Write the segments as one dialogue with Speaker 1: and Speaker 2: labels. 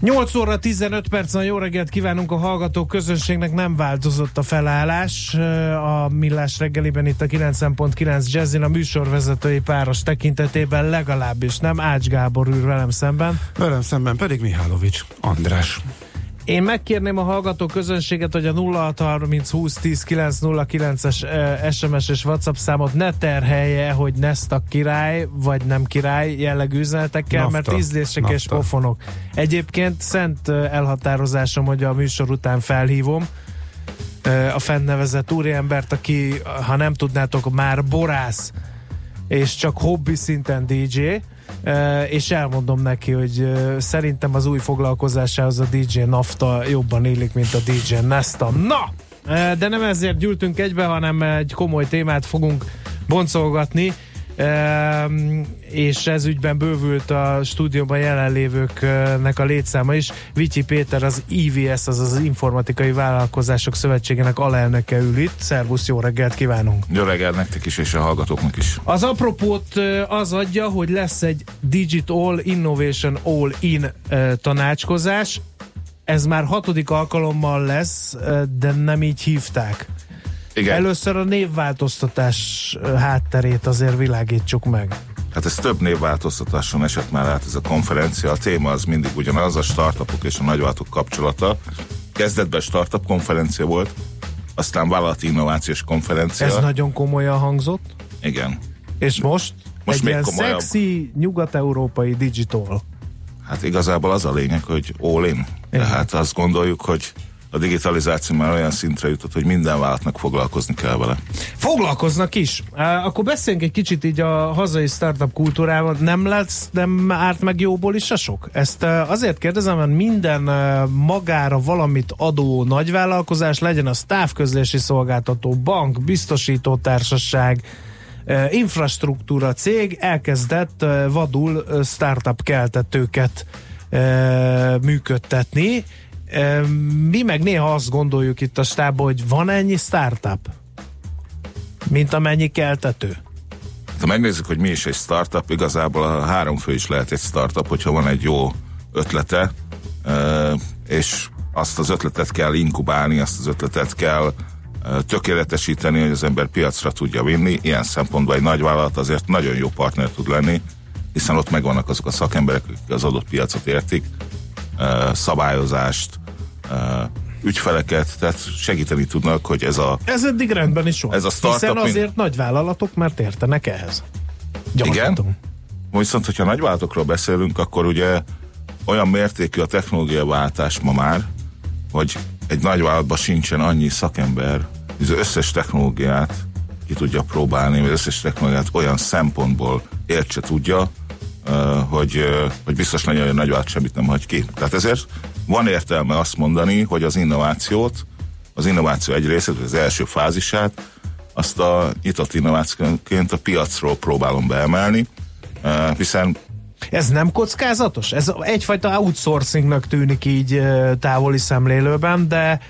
Speaker 1: 8 óra 15 percen jó reggelt kívánunk a hallgató közönségnek, nem változott a felállás a Millás reggeliben itt a 9.9 Jazzin a műsorvezetői páros tekintetében legalábbis nem Ács Gábor ül velem szemben.
Speaker 2: Velem szemben pedig Mihálovics András.
Speaker 1: Én megkérném a hallgató közönséget, hogy a 0630 20 10 909-es SMS és WhatsApp számot ne terhelje, hogy Nesta király, vagy nem király jellegű üzenetekkel, nafta, mert ízlések nafta. és pofonok. Egyébként szent elhatározásom, hogy a műsor után felhívom a fennnevezett úriembert, aki, ha nem tudnátok, már borász, és csak hobbi szinten DJ, és elmondom neki, hogy szerintem az új foglalkozásához a DJ Nafta jobban élik, mint a DJ Nesta. Na! De nem ezért gyűltünk egybe, hanem egy komoly témát fogunk boncolgatni és ez ügyben bővült a stúdióban jelenlévőknek a létszáma is. Vityi Péter az IVS, az az Informatikai Vállalkozások Szövetségének alelnöke ül itt. Szervusz, jó reggelt kívánunk!
Speaker 3: Jó reggelt nektek is, és a hallgatóknak is.
Speaker 1: Az apropót az adja, hogy lesz egy Digital Innovation All-In tanácskozás. Ez már hatodik alkalommal lesz, de nem így hívták. Igen. Először a névváltoztatás hátterét azért világítsuk meg.
Speaker 3: Hát ez több névváltoztatáson esett már át ez a konferencia. A téma az mindig ugyanaz, a startupok és a nagyváltók kapcsolata. Kezdetben startup konferencia volt, aztán vállalati innovációs konferencia.
Speaker 1: Ez nagyon komolyan hangzott.
Speaker 3: Igen.
Speaker 1: És most? Most egy még ilyen komolyabb. szexi nyugat-európai digital.
Speaker 3: Hát igazából az a lényeg, hogy all in. Igen. Tehát azt gondoljuk, hogy a digitalizáció már olyan szintre jutott, hogy minden vállalatnak foglalkozni kell vele.
Speaker 1: Foglalkoznak is. Akkor beszéljünk egy kicsit így a hazai startup kultúrával. Nem lesz, nem árt meg jóból is a sok? Ezt azért kérdezem, mert minden magára valamit adó nagyvállalkozás, legyen a távközlési szolgáltató, bank, biztosító társaság, infrastruktúra cég elkezdett vadul startup keltetőket működtetni, mi meg néha azt gondoljuk itt a stábban, hogy van ennyi startup, mint amennyi keltető.
Speaker 3: Ha megnézzük, hogy mi is egy startup, igazából a három fő is lehet egy startup, hogyha van egy jó ötlete, és azt az ötletet kell inkubálni, azt az ötletet kell tökéletesíteni, hogy az ember piacra tudja vinni. Ilyen szempontból egy nagy vállalat azért nagyon jó partner tud lenni, hiszen ott megvannak azok a szakemberek, akik az adott piacot értik, szabályozást, ügyfeleket, tehát segíteni tudnak, hogy ez a...
Speaker 1: Ez eddig rendben is van. Ez a startup, Hiszen azért mint... nagy vállalatok, mert értenek ehhez.
Speaker 3: Gyakorlatom. Igen. Viszont, hogyha nagy vállalatokról beszélünk, akkor ugye olyan mértékű a technológiaváltás ma már, hogy egy nagy vállalatban sincsen annyi szakember, hogy az összes technológiát ki tudja próbálni, vagy az összes technológiát olyan szempontból értse tudja, hogy, hogy biztos legyen, hogy a nagyvállalat semmit nem hagy ki. Tehát ezért van értelme azt mondani, hogy az innovációt, az innováció egy részét, az első fázisát, azt a nyitott innovációként a piacról próbálom beemelni, hiszen
Speaker 1: ez nem kockázatos? Ez egyfajta outsourcingnak tűnik így távoli szemlélőben, de,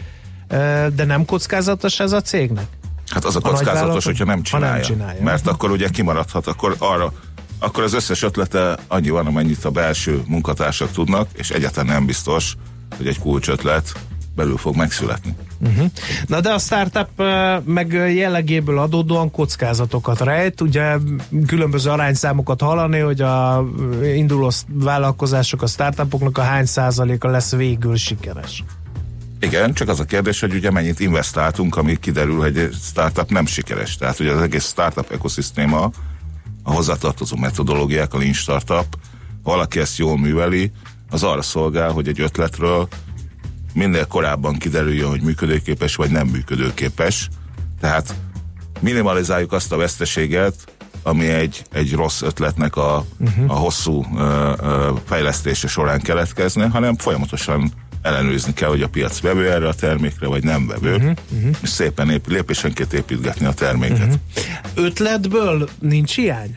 Speaker 1: de nem kockázatos ez a cégnek?
Speaker 3: Hát az a, a kockázatos, hogyha nem csinálja. Ha nem csinálja. Mert akkor ugye kimaradhat, akkor arra akkor az összes ötlete annyi van, amennyit a belső munkatársak tudnak, és egyáltalán nem biztos, hogy egy kulcsötlet belül fog megszületni.
Speaker 1: Uh-huh. Na de a startup meg jellegéből adódóan kockázatokat rejt, ugye különböző arányszámokat hallani, hogy a induló vállalkozások, a startupoknak a hány százaléka lesz végül sikeres.
Speaker 3: Igen, csak az a kérdés, hogy ugye mennyit investáltunk, ami kiderül, hogy egy startup nem sikeres. Tehát ugye az egész startup ekoszisztéma a hozzátartozó metodológiák, a Lean Startup, ha valaki ezt jól műveli, az arra szolgál, hogy egy ötletről minél korábban kiderüljön, hogy működőképes vagy nem működőképes. Tehát minimalizáljuk azt a veszteséget, ami egy, egy rossz ötletnek a, uh-huh. a hosszú uh, uh, fejlesztése során keletkezne, hanem folyamatosan ellenőrizni kell, hogy a piac vevő erre a termékre, vagy nem vevő, uh-huh, uh-huh. és szépen ép, lépésenként építgetni a terméket. Uh-huh.
Speaker 1: Ötletből nincs hiány?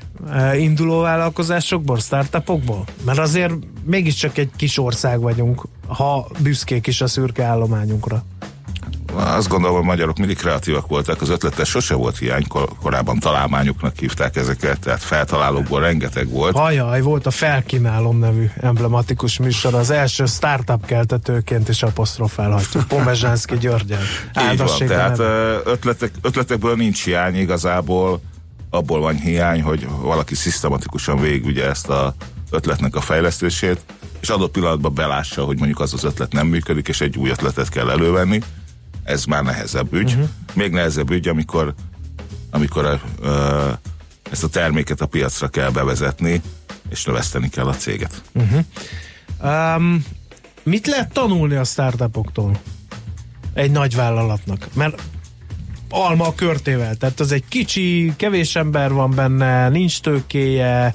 Speaker 1: Induló vállalkozásokból, startupokból? Mert azért mégiscsak egy kis ország vagyunk, ha büszkék is a szürke állományunkra
Speaker 3: azt gondolom, a magyarok mindig kreatívak voltak, az ötletes sose volt hiány, kor- korábban találmányoknak hívták ezeket, tehát feltalálókból rengeteg volt.
Speaker 1: Hajaj, volt a Felkínálom nevű emblematikus műsor, az első startup keltetőként is apostrofálhatjuk, Pomezsánszki Györgyen.
Speaker 3: Így van, tehát ötletek, ötletekből nincs hiány igazából, abból van hiány, hogy valaki szisztematikusan végigügye ezt a ötletnek a fejlesztését, és adott pillanatban belássa, hogy mondjuk az az ötlet nem működik, és egy új ötletet kell elővenni ez már nehezebb ügy. Uh-huh. Még nehezebb ügy, amikor, amikor uh, ezt a terméket a piacra kell bevezetni, és növeszteni kell a céget. Uh-huh.
Speaker 1: Um, mit lehet tanulni a startupoktól? Egy nagy vállalatnak? Mert alma a körtével, tehát az egy kicsi, kevés ember van benne, nincs tőkéje,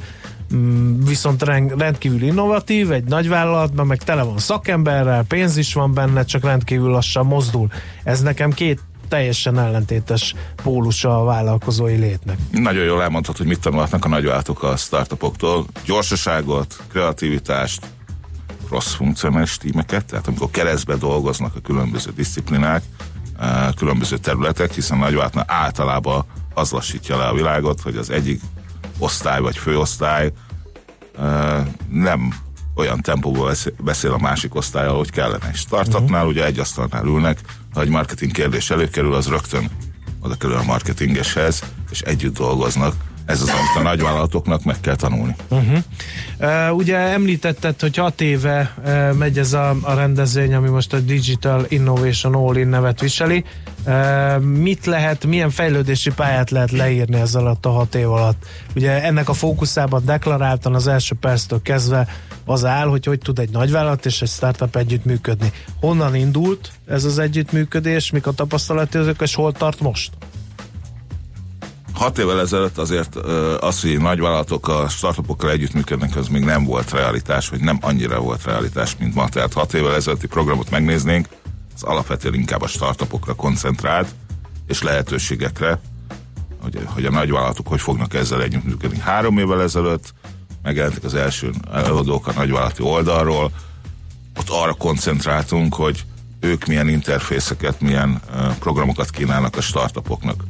Speaker 1: viszont rendkívül innovatív, egy nagy vállalatban meg tele van szakemberrel, pénz is van benne, csak rendkívül lassan mozdul. Ez nekem két teljesen ellentétes pólusa a vállalkozói létnek.
Speaker 3: Nagyon jól elmondhatod, hogy mit tanulhatnak a nagyvállalatok a startupoktól. Gyorsaságot, kreativitást, cross-funkcionális tímeket, tehát amikor keresztbe dolgoznak a különböző disziplinák, eh, különböző területek, hiszen nagyvállalatnál általában az lassítja le a világot, hogy az egyik osztály vagy főosztály nem olyan tempóban beszél a másik osztály, ahogy kellene. És startupnál uh-huh. ugye egy asztalnál ülnek, ha egy marketing kérdés előkerül, az rögtön oda kerül a marketingeshez, és együtt dolgoznak. Ez az, amit a nagyvállalatoknak meg kell tanulni.
Speaker 1: Uh-huh. Uh, ugye említetted, hogy hat éve uh, megy ez a, a rendezvény, ami most a Digital Innovation All-in nevet viseli. Uh, mit lehet, milyen fejlődési pályát lehet leírni ez alatt a hat év alatt? Ugye ennek a fókuszában deklaráltan az első perctől kezdve az áll, hogy hogy tud egy nagyvállalat és egy startup együttműködni. Honnan indult ez az együttműködés, mik a tapasztalatok, és hol tart most?
Speaker 3: Hat évvel ezelőtt azért az, hogy nagyvállalatok a startupokkal együttműködnek, az még nem volt realitás, vagy nem annyira volt realitás, mint ma. Tehát hat évvel ezelőtti programot megnéznénk, az alapvetően inkább a startupokra koncentrált, és lehetőségekre, hogy, hogy a nagyvállalatok hogy fognak ezzel együttműködni. Három évvel ezelőtt megjelentek az első előadók a nagyvállalati oldalról, ott arra koncentráltunk, hogy ők milyen interfészeket, milyen programokat kínálnak a startupoknak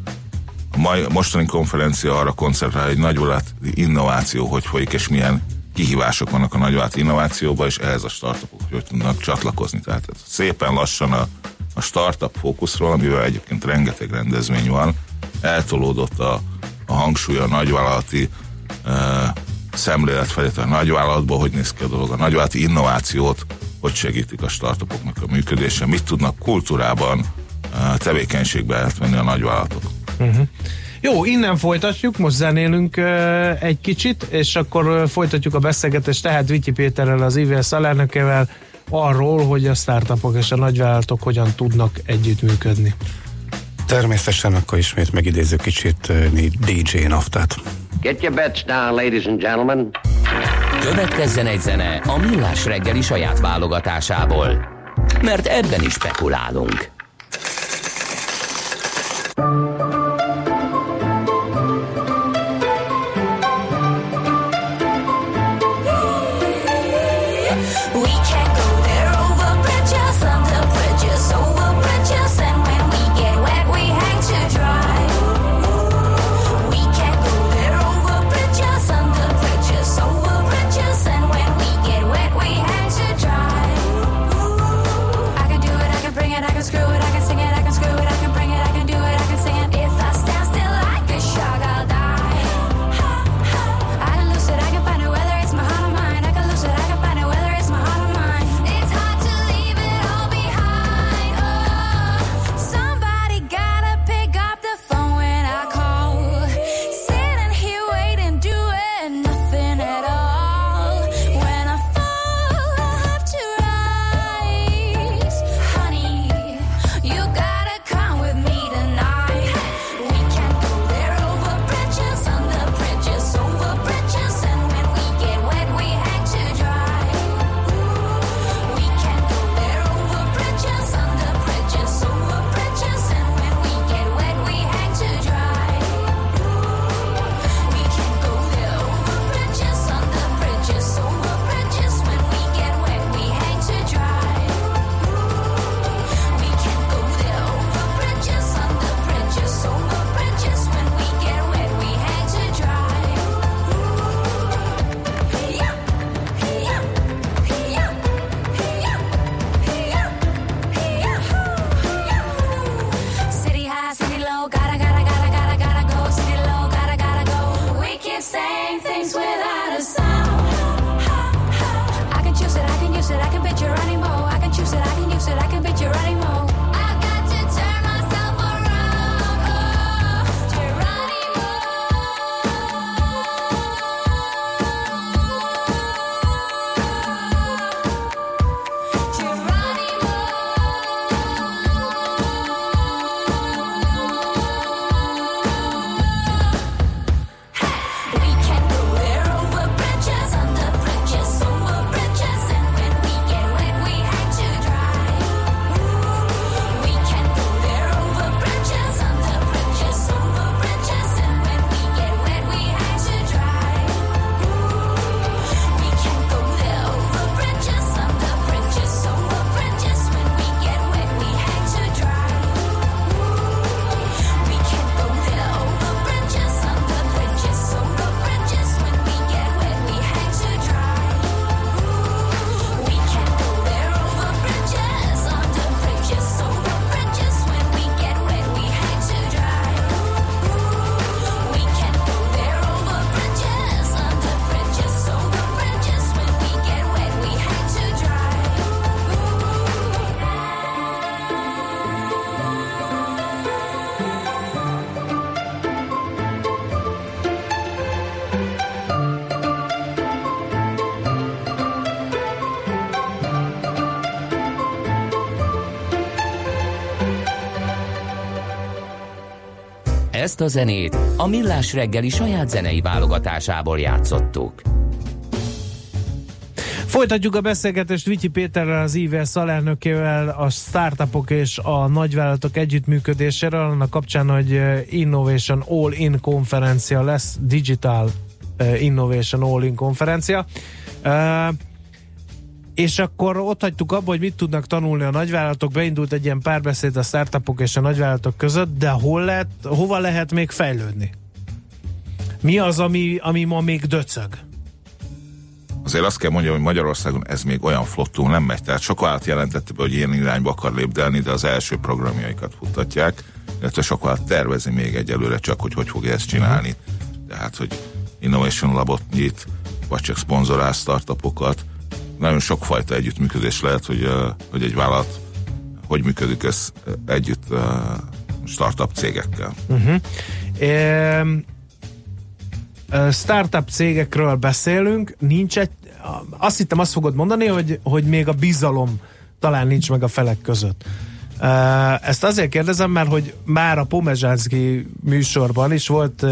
Speaker 3: a mostani konferencia arra koncentrál, hogy nagyvállalati innováció hogy folyik, és milyen kihívások vannak a nagyvállalati innovációban, és ehhez a startupok hogy tudnak csatlakozni. Tehát szépen lassan a, a startup fókuszról, amivel egyébként rengeteg rendezvény van, eltolódott a, a hangsúly a nagyvállalati uh, szemlélet felé, a nagyvállalatból, hogy néz ki a dolog, a nagyvállalati innovációt, hogy segítik a startupoknak a működése, mit tudnak kultúrában, uh, tevékenységbe elvenni a nagyvállalatok. Uh-huh.
Speaker 1: Jó, innen folytatjuk, most zenélünk uh, egy kicsit, és akkor uh, folytatjuk a beszélgetést tehát Vityi Péterrel, az IVS alelnökével arról, hogy a startupok és a nagyvállalatok hogyan tudnak együttműködni.
Speaker 2: Természetesen akkor ismét megidéző kicsit uh, DJ Naftát.
Speaker 4: Get your bets down, ladies and gentlemen. Következzen egy zene a Millás reggeli saját válogatásából. Mert ebben is spekulálunk. Ezt a zenét a Millás reggeli saját zenei válogatásából játszottuk.
Speaker 1: Folytatjuk a beszélgetést Vityi Péterrel, az IVS alelnökével a startupok és a nagyvállalatok együttműködéséről, annak kapcsán, hogy eh, Innovation All-In konferencia lesz, Digital eh, Innovation All-In konferencia. És akkor ott hagytuk abba, hogy mit tudnak tanulni a nagyvállalatok, beindult egy ilyen párbeszéd a startupok és a nagyvállalatok között, de hol lehet, hova lehet még fejlődni? Mi az, ami, ami ma még döcög?
Speaker 3: Azért azt kell mondjam, hogy Magyarországon ez még olyan flottul nem megy. Tehát sok vállalat jelentette be, hogy ilyen irányba akar lépdelni, de az első programjaikat futtatják, illetve sok vállalat tervezi még egyelőre csak, hogy hogy fogja ezt csinálni. Tehát, hogy Innovation Labot nyit, vagy csak szponzorál startupokat. Nagyon sokfajta együttműködés lehet, hogy, hogy egy vállalat hogy működik ez együtt startup cégekkel.
Speaker 1: Ehm, ö, startup cégekről beszélünk, nincs egy, azt hittem azt fogod mondani, hogy, hogy még a bizalom talán nincs meg a felek között. Ezt azért kérdezem, mert hogy már a Pomezsánszki műsorban is volt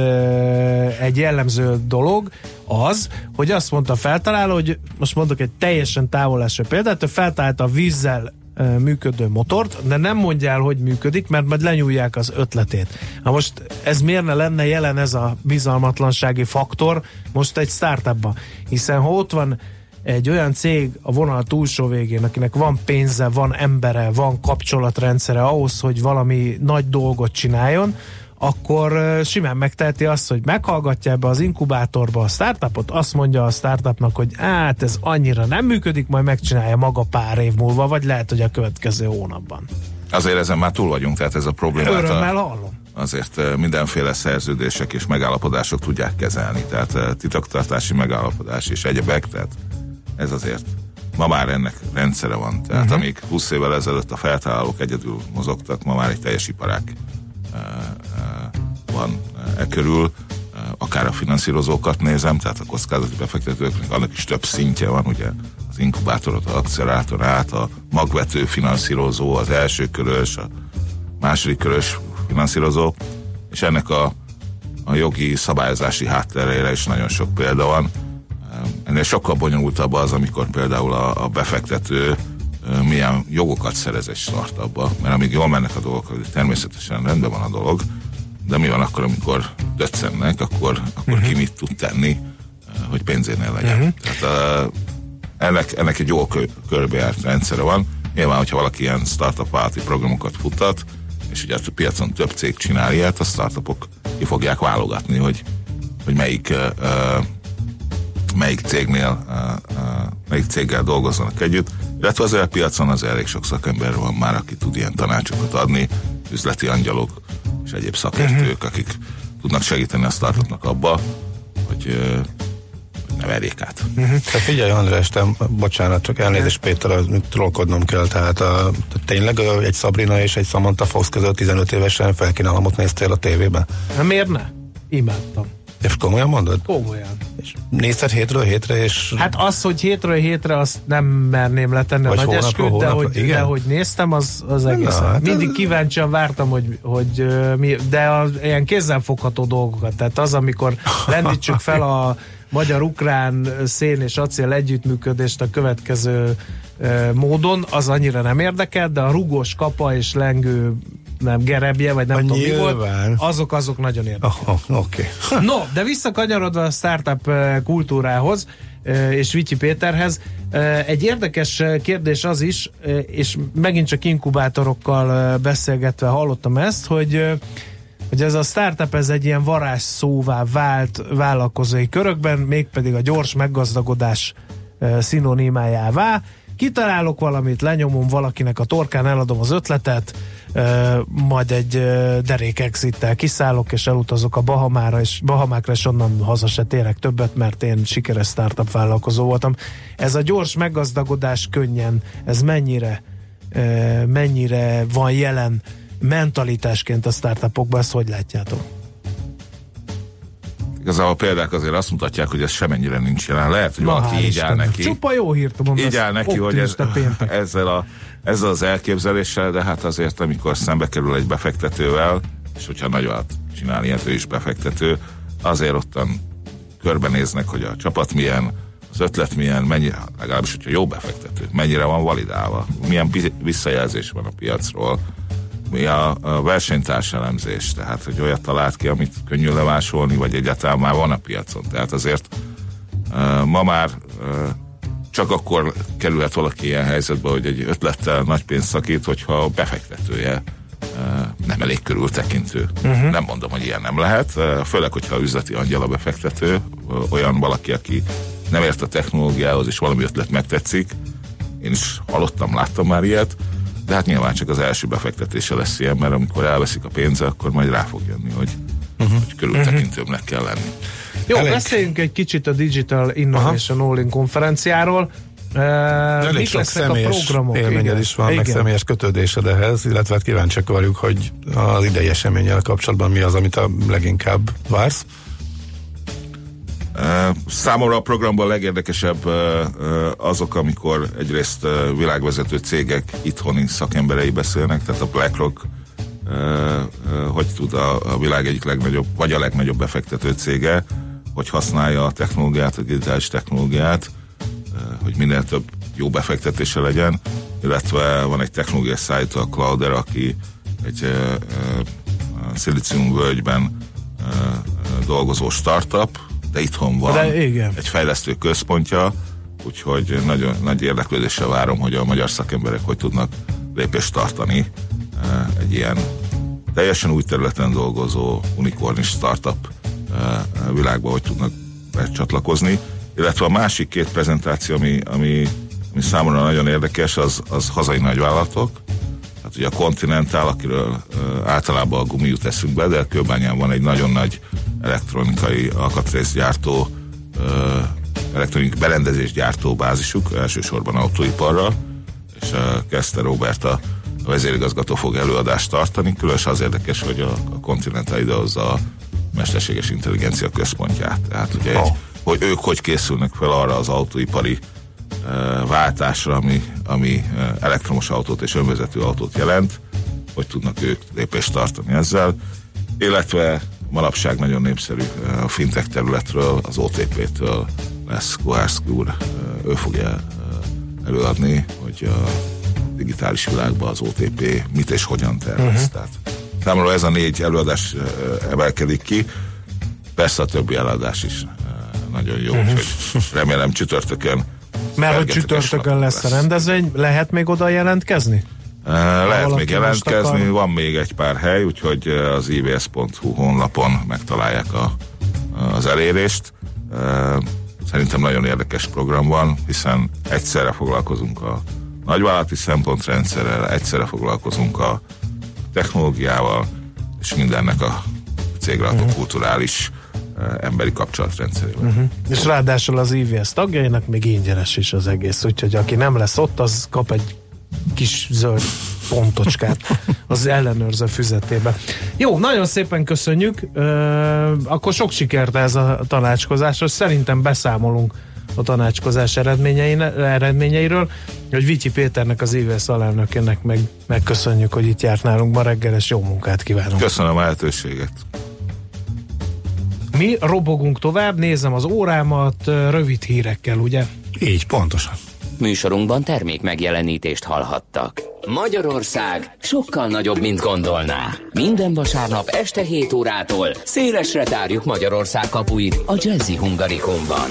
Speaker 1: egy jellemző dolog, az, hogy azt mondta feltaláló, hogy most mondok egy teljesen távoleső példát, ő feltalálta a vízzel működő motort, de nem mondja el, hogy működik, mert majd lenyúlják az ötletét. Na most ez miért ne lenne jelen ez a bizalmatlansági faktor most egy startupban? Hiszen ha ott van egy olyan cég a vonal túlsó végén, akinek van pénze, van embere, van kapcsolatrendszere ahhoz, hogy valami nagy dolgot csináljon, akkor simán megteheti azt, hogy meghallgatja ebbe az inkubátorba a startupot, azt mondja a startupnak, hogy hát ez annyira nem működik, majd megcsinálja maga pár év múlva, vagy lehet, hogy a következő hónapban.
Speaker 3: Azért ezen már túl vagyunk, tehát ez a problémát. a-
Speaker 1: Örömmel hallom.
Speaker 3: azért mindenféle szerződések és megállapodások tudják kezelni, tehát eh, titoktartási megállapodás és egyebek, tehát ez azért ma már ennek rendszere van. Tehát uh-huh. amíg 20 évvel ezelőtt a feltalálók egyedül mozogtak, ma már egy teljes iparág eh, eh, van e körül, akár a finanszírozókat nézem, tehát a kockázati befektetőknek annak is több szintje van, ugye az inkubátorot, az accelerátor át, a magvető finanszírozó, az első körös, a második körös finanszírozó, és ennek a, a jogi szabályozási hátterére is nagyon sok példa van. Ennél sokkal bonyolultabb az, amikor például a, a befektető milyen jogokat szerez egy startupba, mert amíg jól mennek a dolgok, természetesen rendben van a dolog, de mi van akkor, amikor döccennek, akkor, akkor uh-huh. ki mit tud tenni, hogy pénzénél legyen. Uh-huh. Tehát ö, ennek, ennek egy jó kö, körbejárt rendszere van. Nyilván, hogyha valaki ilyen startup vállalati programokat futtat, és ugye a piacon több cég csinál ilyet, a startupok ki fogják válogatni, hogy, hogy melyik ö, melyik cégnél, uh, uh, melyik céggel dolgozzanak együtt, illetve azért a piacon az elég sok szakember van már, aki tud ilyen tanácsokat adni, üzleti angyalok és egyéb szakértők, akik tudnak segíteni a startupnak abba, hogy, uh, ne verjék át.
Speaker 2: Tehát figyelj András, te, bocsánat, csak elnézést Péter, az trollkodnom kell, tehát a, tényleg egy Sabrina és egy Samantha Fox között 15 évesen felkínálomot néztél a tévében?
Speaker 1: Na, miért ne? Imádtam.
Speaker 2: És komolyan mondod?
Speaker 1: Komolyan.
Speaker 2: És nézted hétről hétre, és
Speaker 1: Hát az, hogy hétről hétre azt nem merném letenni
Speaker 2: Vagy
Speaker 1: a nagy
Speaker 2: hónapról
Speaker 1: esküt, de
Speaker 2: hónapra,
Speaker 1: hogy,
Speaker 2: igen?
Speaker 1: de hogy néztem, az, az egész.
Speaker 2: hát
Speaker 1: Mindig kíváncsian vártam, hogy, hogy mi, de az ilyen kézzelfogható dolgokat. Tehát az, amikor lendítsük fel a magyar-ukrán szén és acél együttműködést a következő módon, az annyira nem érdekel, de a rugós kapa és lengő nem gerebje, vagy nem
Speaker 2: A
Speaker 1: tudom mi volt, azok azok nagyon érdekel.
Speaker 2: Oh, oh. Okay.
Speaker 1: No, de visszakanyarodva a startup eh, kultúrához eh, és Vityi Péterhez, eh, egy érdekes kérdés az is, és megint csak inkubátorokkal beszélgetve hallottam ezt, hogy hogy ez a startup ez egy ilyen varázsszóvá vált vállalkozói körökben, mégpedig a gyors meggazdagodás szinonimájává. Kitalálok valamit, lenyomom valakinek a torkán, eladom az ötletet, majd egy derék exittel kiszállok, és elutazok a Bahamára, és Bahamákra, és onnan haza se térek többet, mert én sikeres startup vállalkozó voltam. Ez a gyors meggazdagodás könnyen, ez mennyire, mennyire van jelen mentalitásként a startupokban, ezt hogy látjátok?
Speaker 3: Igazából a példák azért azt mutatják, hogy ez semennyire nincs jelen. Lehet, hogy
Speaker 1: Na,
Speaker 3: valaki így áll neki.
Speaker 1: Csupa jó hírt mondasz.
Speaker 3: így áll neki, hogy ez, ezzel, a, ezzel az elképzeléssel, de hát azért, amikor szembe kerül egy befektetővel, és hogyha nagyokat csinál ilyet, ő is befektető, azért ottan körbenéznek, hogy a csapat milyen, az ötlet milyen, mennyire, legalábbis, hogyha jó befektető, mennyire van validálva, milyen visszajelzés van a piacról, mi a, a versenytárs tehát hogy olyat talált ki, amit könnyű lemásolni, vagy egyáltalán már van a piacon. Tehát azért ma már csak akkor kerülhet valaki ilyen helyzetbe, hogy egy ötlettel nagy pénzt szakít, hogyha a befektetője uh, nem elég körültekintő. Uh-huh. Nem mondom, hogy ilyen nem lehet, uh, főleg, hogyha üzleti angyal a befektető, uh, olyan valaki, aki nem ért a technológiához, és valami ötlet megtetszik. Én is hallottam, láttam már ilyet, de hát nyilván csak az első befektetése lesz ilyen, mert amikor elveszik a pénze, akkor majd rá fog jönni, hogy, uh-huh. hogy körültekintőbbnek kell lenni.
Speaker 1: Jó,
Speaker 2: Elég.
Speaker 1: beszéljünk egy kicsit a Digital Innovation All-in konferenciáról. Uh,
Speaker 2: Elég
Speaker 1: mik
Speaker 2: sok
Speaker 1: lesznek a
Speaker 2: személyes élményed is van, meg
Speaker 1: Igen.
Speaker 2: személyes kötődésed ehhez, illetve hát kíváncsiak vagyunk, hogy az idei eseménnyel kapcsolatban mi az, amit a leginkább vársz.
Speaker 3: Számomra a programban a legérdekesebb azok, amikor egyrészt világvezető cégek itthoni szakemberei beszélnek, tehát a BlackRock hogy tud a, a világ egyik legnagyobb, vagy a legnagyobb befektető cége, hogy használja a technológiát, a digitális technológiát, uh, hogy minél több jó befektetése legyen, illetve van egy technológiai szállító, a Clouder, aki egy uh, uh, Szilícium völgyben uh, uh, dolgozó startup, de itthon van
Speaker 1: De igen.
Speaker 3: egy fejlesztő központja, úgyhogy nagyon nagy érdeklődéssel várom, hogy a magyar szakemberek hogy tudnak lépést tartani eh, egy ilyen teljesen új területen dolgozó unikornis startup eh, világba, hogy tudnak becsatlakozni. Illetve a másik két prezentáció, ami, ami, ami számomra nagyon érdekes, az, az hazai nagyvállalatok, Hát ugye a Continental, akiről általában a gumi jut eszünkbe, de Kőbányán van egy nagyon nagy elektronikai alkatrészgyártó, elektronikai berendezésgyártó bázisuk, elsősorban autóiparra, és kezdte Robert a, a vezérigazgató fog előadást tartani, különösen az érdekes, hogy a, a Continental idehozza a mesterséges intelligencia központját. Tehát ugye egy,
Speaker 2: Oh.
Speaker 3: hogy ők hogy készülnek fel arra az autóipari eh, váltásra, ami, ami elektromos autót és önvezető autót jelent, hogy tudnak ők lépést tartani ezzel, illetve manapság nagyon népszerű a fintech területről, az OTP-től lesz Koárszki úr, ő fogja előadni, hogy a digitális világban az OTP mit és hogyan tervez. Uh-huh. Tehát számomra ez a négy előadás emelkedik ki, persze a többi előadás is nagyon jó, uh-huh. úgyhogy remélem csütörtökön
Speaker 1: Mert hogy csütörtökön lesz a rendezvény, lehet még oda jelentkezni?
Speaker 3: Lehet még jelentkezni, van még egy pár hely, úgyhogy az ivs.hu honlapon megtalálják a, az elérést. Szerintem nagyon érdekes program van, hiszen egyszerre foglalkozunk a nagyvállalati szempontrendszerrel, egyszerre foglalkozunk a technológiával, és mindennek a cégre adott kulturális uh, emberi kapcsolatrendszerével.
Speaker 1: Mhm. És ráadásul az IVS tagjainak még ingyenes is az egész, úgyhogy aki nem lesz ott, az kap egy kis zöld pontocskát az ellenőrző füzetébe. Jó, nagyon szépen köszönjük, Ö, akkor sok sikert ez a tanácskozásra, szerintem beszámolunk a tanácskozás eredményeiről, hogy Vityi Péternek, az IVS alelnökének meg, megköszönjük, hogy itt járt nálunk ma reggel, és jó munkát kívánunk.
Speaker 3: Köszönöm a lehetőséget.
Speaker 1: Mi robogunk tovább, nézem az órámat, rövid hírekkel, ugye?
Speaker 2: Így, pontosan.
Speaker 4: Műsorunkban termék megjelenítést hallhattak. Magyarország sokkal nagyobb, mint gondolná. Minden vasárnap este 7 órától szélesre tárjuk Magyarország kapuit a Jazzy Hungarikumban.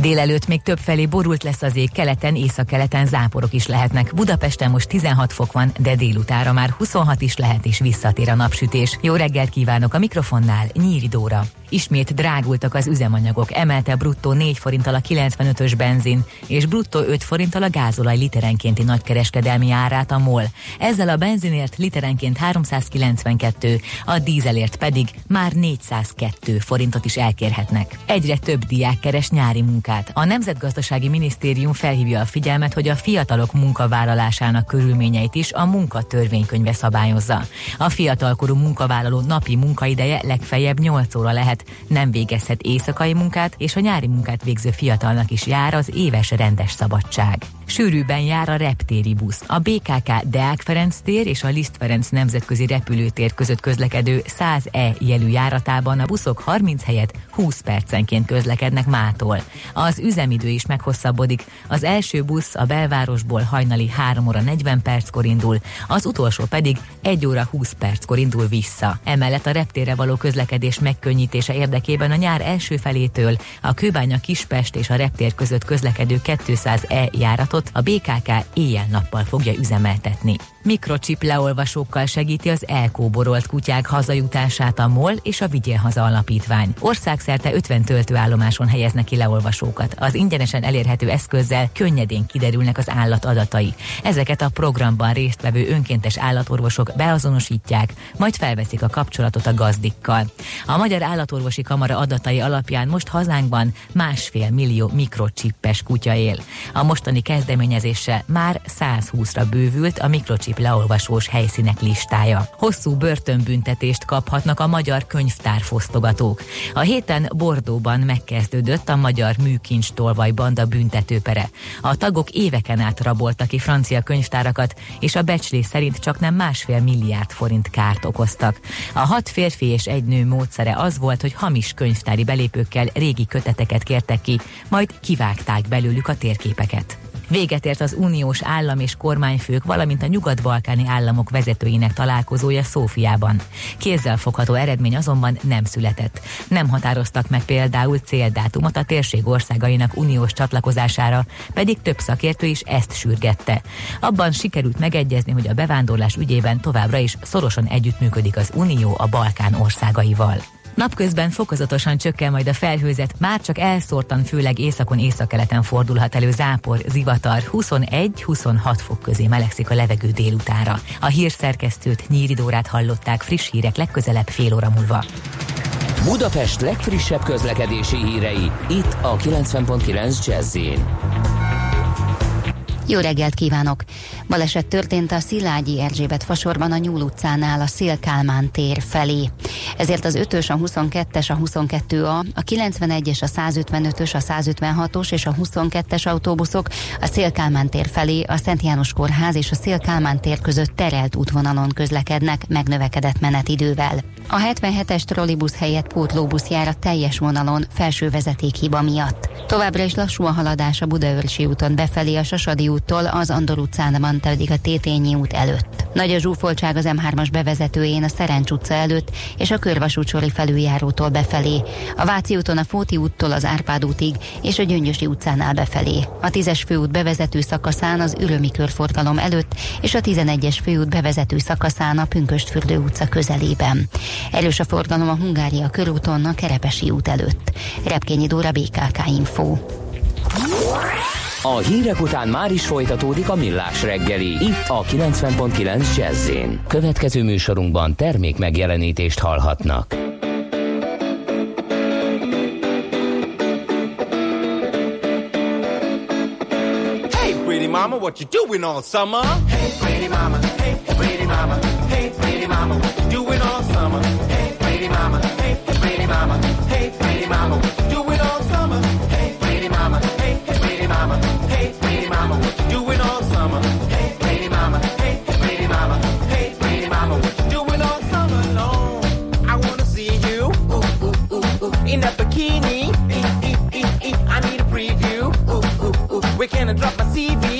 Speaker 5: Délelőtt még több felé borult lesz az ég, keleten, északkeleten záporok is lehetnek. Budapesten most 16 fok van, de délutára már 26 is lehet és visszatér a napsütés. Jó reggelt kívánok a mikrofonnál, Nyíri Dóra. Ismét drágultak az üzemanyagok, emelte bruttó 4 forinttal a 95-ös benzin, és bruttó 5 forinttal a gázolaj literenkénti nagykereskedelmi árát a MOL. Ezzel a benzinért literenként 392, a dízelért pedig már 402 forintot is elkérhetnek. Egyre több diák keres nyári munkát. A Nemzetgazdasági Minisztérium felhívja a figyelmet, hogy a fiatalok munkavállalásának körülményeit is a munkatörvénykönyve szabályozza. A fiatalkorú munkavállaló napi munkaideje legfeljebb 8 óra lehet, nem végezhet éjszakai munkát, és a nyári munkát végző fiatalnak is jár az éves rendes szabadság. Sűrűben jár a reptéri busz. A BKK Deák Ferenc tér és a Liszt Ferenc nemzetközi repülőtér között közlekedő 100E jelű járatában a buszok 30 helyet 20 percenként közlekednek mától. Az üzemidő is meghosszabbodik. Az első busz a belvárosból hajnali 3 óra 40 perckor indul, az utolsó pedig 1 óra 20 perckor indul vissza. Emellett a reptérre való közlekedés megkönnyítése érdekében a nyár első felétől a Kőbánya Kispest és a reptér között közlekedő 200E járatot a BKK éjjel-nappal fogja üzemeltetni. Mikrochip leolvasókkal segíti az elkóborolt kutyák hazajutását a MOL és a Vigyél Haza Alapítvány. Országszerte 50 töltőállomáson helyeznek ki leolvasókat. Az ingyenesen elérhető eszközzel könnyedén kiderülnek az állat adatai. Ezeket a programban résztvevő önkéntes állatorvosok beazonosítják, majd felveszik a kapcsolatot a gazdikkal. A Magyar Állatorvosi Kamara adatai alapján most hazánkban másfél millió mikrocsippes kutya él. A mostani kezdeményezéssel már 120-ra bővült a mikrocsip leolvasós helyszínek listája. Hosszú börtönbüntetést kaphatnak a magyar könyvtár fosztogatók. A héten Bordóban megkezdődött a magyar műkincs tolvaj banda büntetőpere. A tagok éveken át raboltak ki francia könyvtárakat, és a becslés szerint csak nem másfél milliárd forint kárt okoztak. A hat férfi és egy nő módszere az volt, hogy hamis könyvtári belépőkkel régi köteteket kértek ki, majd kivágták belőlük a térképeket. Véget ért az uniós állam és kormányfők, valamint a nyugat-balkáni államok vezetőinek találkozója Szófiában. Kézzel fogható eredmény azonban nem született. Nem határoztak meg például céldátumot a térség országainak uniós csatlakozására, pedig több szakértő is ezt sürgette. Abban sikerült megegyezni, hogy a bevándorlás ügyében továbbra is szorosan együttműködik az Unió a Balkán országaival. Napközben fokozatosan csökken majd a felhőzet, már csak elszórtan, főleg északon északkeleten fordulhat elő zápor, zivatar, 21-26 fok közé melegszik a levegő délutára. A hírszerkesztőt Nyíri Dórát hallották friss hírek legközelebb fél óra múlva.
Speaker 4: Budapest legfrissebb közlekedési hírei, itt a 90.9 jazz
Speaker 6: Jó reggelt kívánok! Baleset történt a Szilágyi Erzsébet fasorban a Nyúl utcánál a Szél-Kálmán tér felé. Ezért az 5-ös, a 22-es, a 22A, a 91-es, a 155-ös, a 156-os és a 22-es autóbuszok a Szél-Kálmán tér felé, a Szent János Kórház és a Szél-Kálmán tér között terelt útvonalon közlekednek megnövekedett menetidővel. A 77-es trollibusz helyett pótlóbusz jár a teljes vonalon felső vezetékhiba miatt. Továbbra is lassú a haladás a Budaörsi úton befelé a Sasadi úttól, az Andor utcán van pedig a Tétényi út előtt. Nagy a zsúfoltság az M3-as bevezetőjén a Szerencs utca előtt és a Körvasúcsori felüljárótól befelé. A Váci úton a Fóti úttól az Árpád útig és a Gyöngyösi utcánál befelé. A 10-es főút bevezető szakaszán az Ürömi körforgalom előtt és a 11-es főút bevezető szakaszán a Pünköstfürdő utca közelében. Erős a forgalom a Hungária körúton a Kerepesi út előtt. Repkényi Dóra BKK Info.
Speaker 4: A hírek után már is folytatódik a millás reggeli. Itt a 90.9 jazz Következő műsorunkban termék megjelenítést hallhatnak.
Speaker 7: Hey, pretty mama, what you doing all summer? Hey, pretty mama, hey, pretty mama, hey, pretty mama, what you doing all summer? gonna drop my CV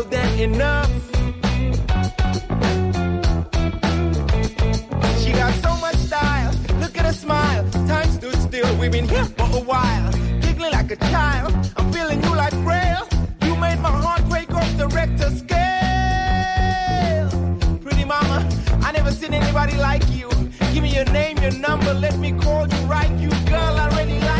Speaker 7: More than enough. She got so much style. Look at her smile. Time stood still. We've been here for a while. Giggling like a child. I'm feeling you like braille. You made my heart break off the Richter scale. Pretty mama, I never seen anybody like you. Give me your name, your number. Let me call you right. You girl, I already like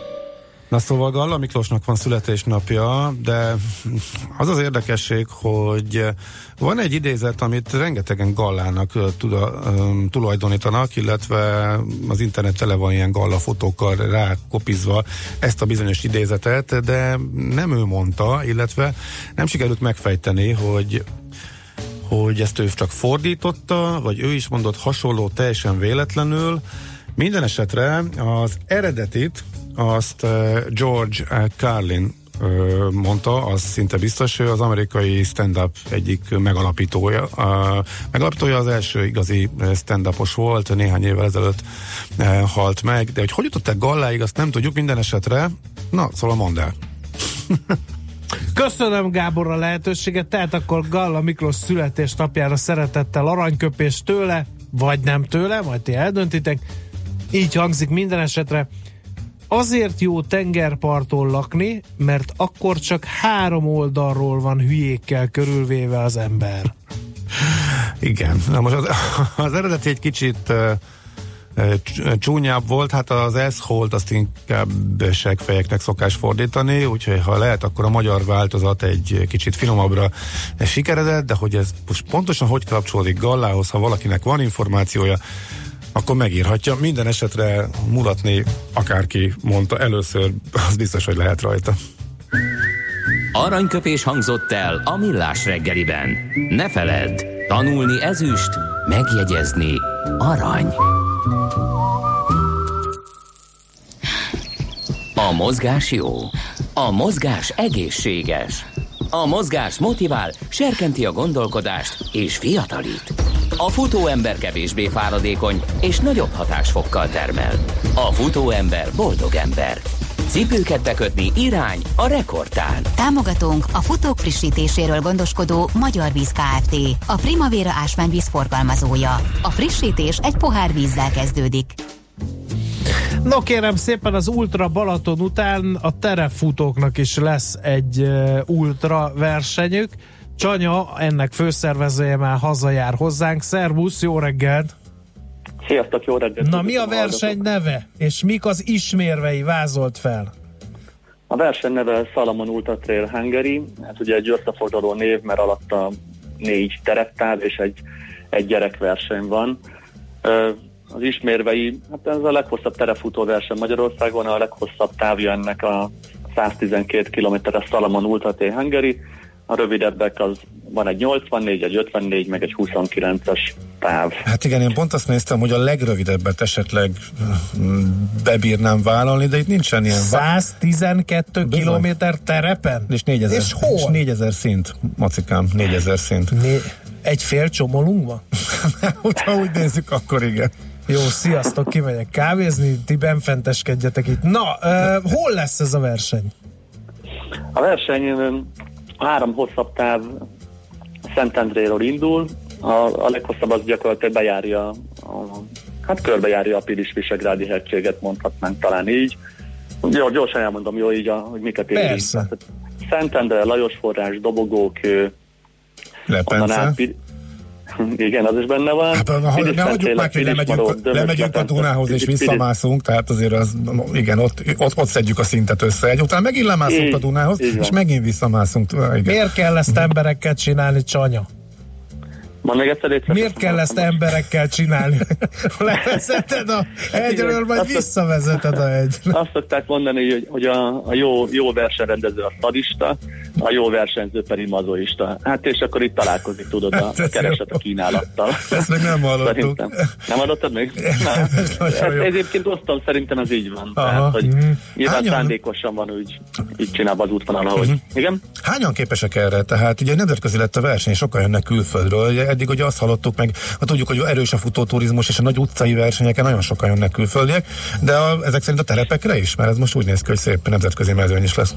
Speaker 2: Na szóval Galla Miklósnak van születésnapja, de az az érdekesség, hogy van egy idézet, amit rengetegen Gallának tulajdonítanak, illetve az internet tele van ilyen Galla fotókkal rákopizva ezt a bizonyos idézetet, de nem ő mondta, illetve nem sikerült megfejteni, hogy hogy ezt ő csak fordította, vagy ő is mondott hasonló teljesen véletlenül. Minden esetre az eredetit azt eh, George eh, Carlin eh, mondta, az szinte biztos, ő az amerikai stand-up egyik megalapítója. A megalapítója az első igazi stand-upos volt, néhány évvel ezelőtt halt meg, de hogy hogy jutott el Galláig, azt nem tudjuk minden esetre. Na, szóval mondd el.
Speaker 1: Köszönöm Gábor a lehetőséget, tehát akkor Galla Miklós születésnapjára szeretettel aranyköpés tőle, vagy nem tőle, majd ti eldöntitek. Így hangzik minden esetre. Azért jó tengerparton lakni, mert akkor csak három oldalról van hülyékkel körülvéve az ember.
Speaker 2: Igen, na most az, az eredeti egy kicsit csúnyább volt, hát az S-Hold azt inkább segfejeknek szokás fordítani, úgyhogy ha lehet, akkor a magyar változat egy kicsit finomabbra sikeredett, de hogy ez most pontosan hogy kapcsolódik Gallához, ha valakinek van információja, akkor megírhatja. Minden esetre mulatni akárki mondta először, az biztos, hogy lehet rajta.
Speaker 4: Aranyköpés hangzott el a millás reggeliben. Ne feledd, tanulni ezüst, megjegyezni arany. A mozgás jó. A mozgás egészséges. A mozgás motivál, serkenti a gondolkodást és fiatalít. A futóember kevésbé fáradékony és nagyobb hatásfokkal termel. A futóember boldog ember. Cipőket bekötni irány a rekordtán.
Speaker 6: Támogatónk a futók frissítéséről gondoskodó Magyar Víz Kft. A Primavera ásványvíz forgalmazója. A frissítés egy pohár vízzel kezdődik.
Speaker 1: No kérem szépen az Ultra Balaton után a terepfutóknak is lesz egy uh, ultra versenyük. Csanya, ennek főszervezője már hazajár hozzánk. Szervusz, jó reggelt!
Speaker 8: Sziasztok, jó reggelt!
Speaker 1: Na mi a verseny neve? És mik az ismérvei? Vázolt fel.
Speaker 8: A verseny neve Salomon Ultra Trail Hungary, ez ugye egy összefoglaló név, mert alatta négy tereptáv és egy, egy gyerekverseny van. Az ismérvei, hát ez a leghosszabb terefutó verseny Magyarországon, a leghosszabb távja ennek a 112 km-es Salomon Ultra Trail Hungary, a rövidebbek az van egy 84, egy 54, meg egy 29-es táv.
Speaker 2: Hát igen, én pont azt néztem, hogy a legrövidebbet esetleg mm, bebírnám vállalni, de itt nincsen ilyen. vá-
Speaker 1: 112
Speaker 2: Bizony.
Speaker 1: kilométer terepen?
Speaker 2: És 4000,
Speaker 1: És hol?
Speaker 2: És 4000 szint, macikám, 4000 szint.
Speaker 1: Né- egy fél csomolunkba?
Speaker 2: ha úgy nézzük, akkor igen.
Speaker 1: Jó, sziasztok, kimegyek kávézni, ti benfenteskedjetek itt. Na, uh, hol lesz ez a verseny?
Speaker 8: A verseny három hosszabb táv Szentendréről indul, a, a leghosszabb az gyakorlatilag bejárja, a, hát körbejárja a Pilis Visegrádi hegységet, mondhatnánk talán így. Jó, gyorsan elmondom, jó így, a, hogy miket érint.
Speaker 1: Persze.
Speaker 8: Szentendre, Lajos forrás, Dobogókő,
Speaker 2: Lepence.
Speaker 8: át, igen, az is benne van.
Speaker 2: Hát, ha,
Speaker 8: Pilis
Speaker 2: ne hagyjuk már, hogy lemegyünk,
Speaker 8: Dömös
Speaker 2: lemegyünk a Dunához és visszamászunk, tehát azért az, igen, ott, ott, ott szedjük a szintet össze. Egy után megint lemászunk
Speaker 8: Így,
Speaker 2: a Dunához, és megint visszamászunk. Igen.
Speaker 1: Miért kell ezt emberekkel csinálni, Csanya?
Speaker 8: Mondd még egyszer, légy
Speaker 1: Miért kell ezt emberekkel csinálni? Levezeted a hegyről, majd
Speaker 8: Azt-
Speaker 1: visszavezeted a hegyre.
Speaker 8: Azt szokták mondani, hogy, hogy a, a jó, jó versenyrendező a szadista, a jó versenyző pedig mazoista. Hát és akkor itt találkozik, tudod, a,
Speaker 2: Hát
Speaker 8: kereset
Speaker 2: jó.
Speaker 8: a kínálattal.
Speaker 2: Ezt még nem hallottuk.
Speaker 8: Szerintem. Nem adottad még? Nem.
Speaker 2: Ez
Speaker 8: egyébként osztom, szerintem ez így van.
Speaker 2: Aha.
Speaker 8: Tehát, hogy
Speaker 1: Mhm.
Speaker 8: nyilván
Speaker 2: Hányan-
Speaker 8: szándékosan van úgy, így csinálva az útvonal, ahogy.
Speaker 2: Mhm.
Speaker 8: Igen?
Speaker 2: Hányan képesek erre? Tehát ugye nemzetközi lett a verseny, sokan jönnek külföldről. Ugye eddig ugye azt hallottuk meg, ha tudjuk, hogy erős a futóturizmus és a nagy utcai versenyeken nagyon sokan jönnek külföldiek, de a, ezek szerint a terepekre is, mert ez most úgy néz ki, hogy szép nemzetközi mezőny is lesz.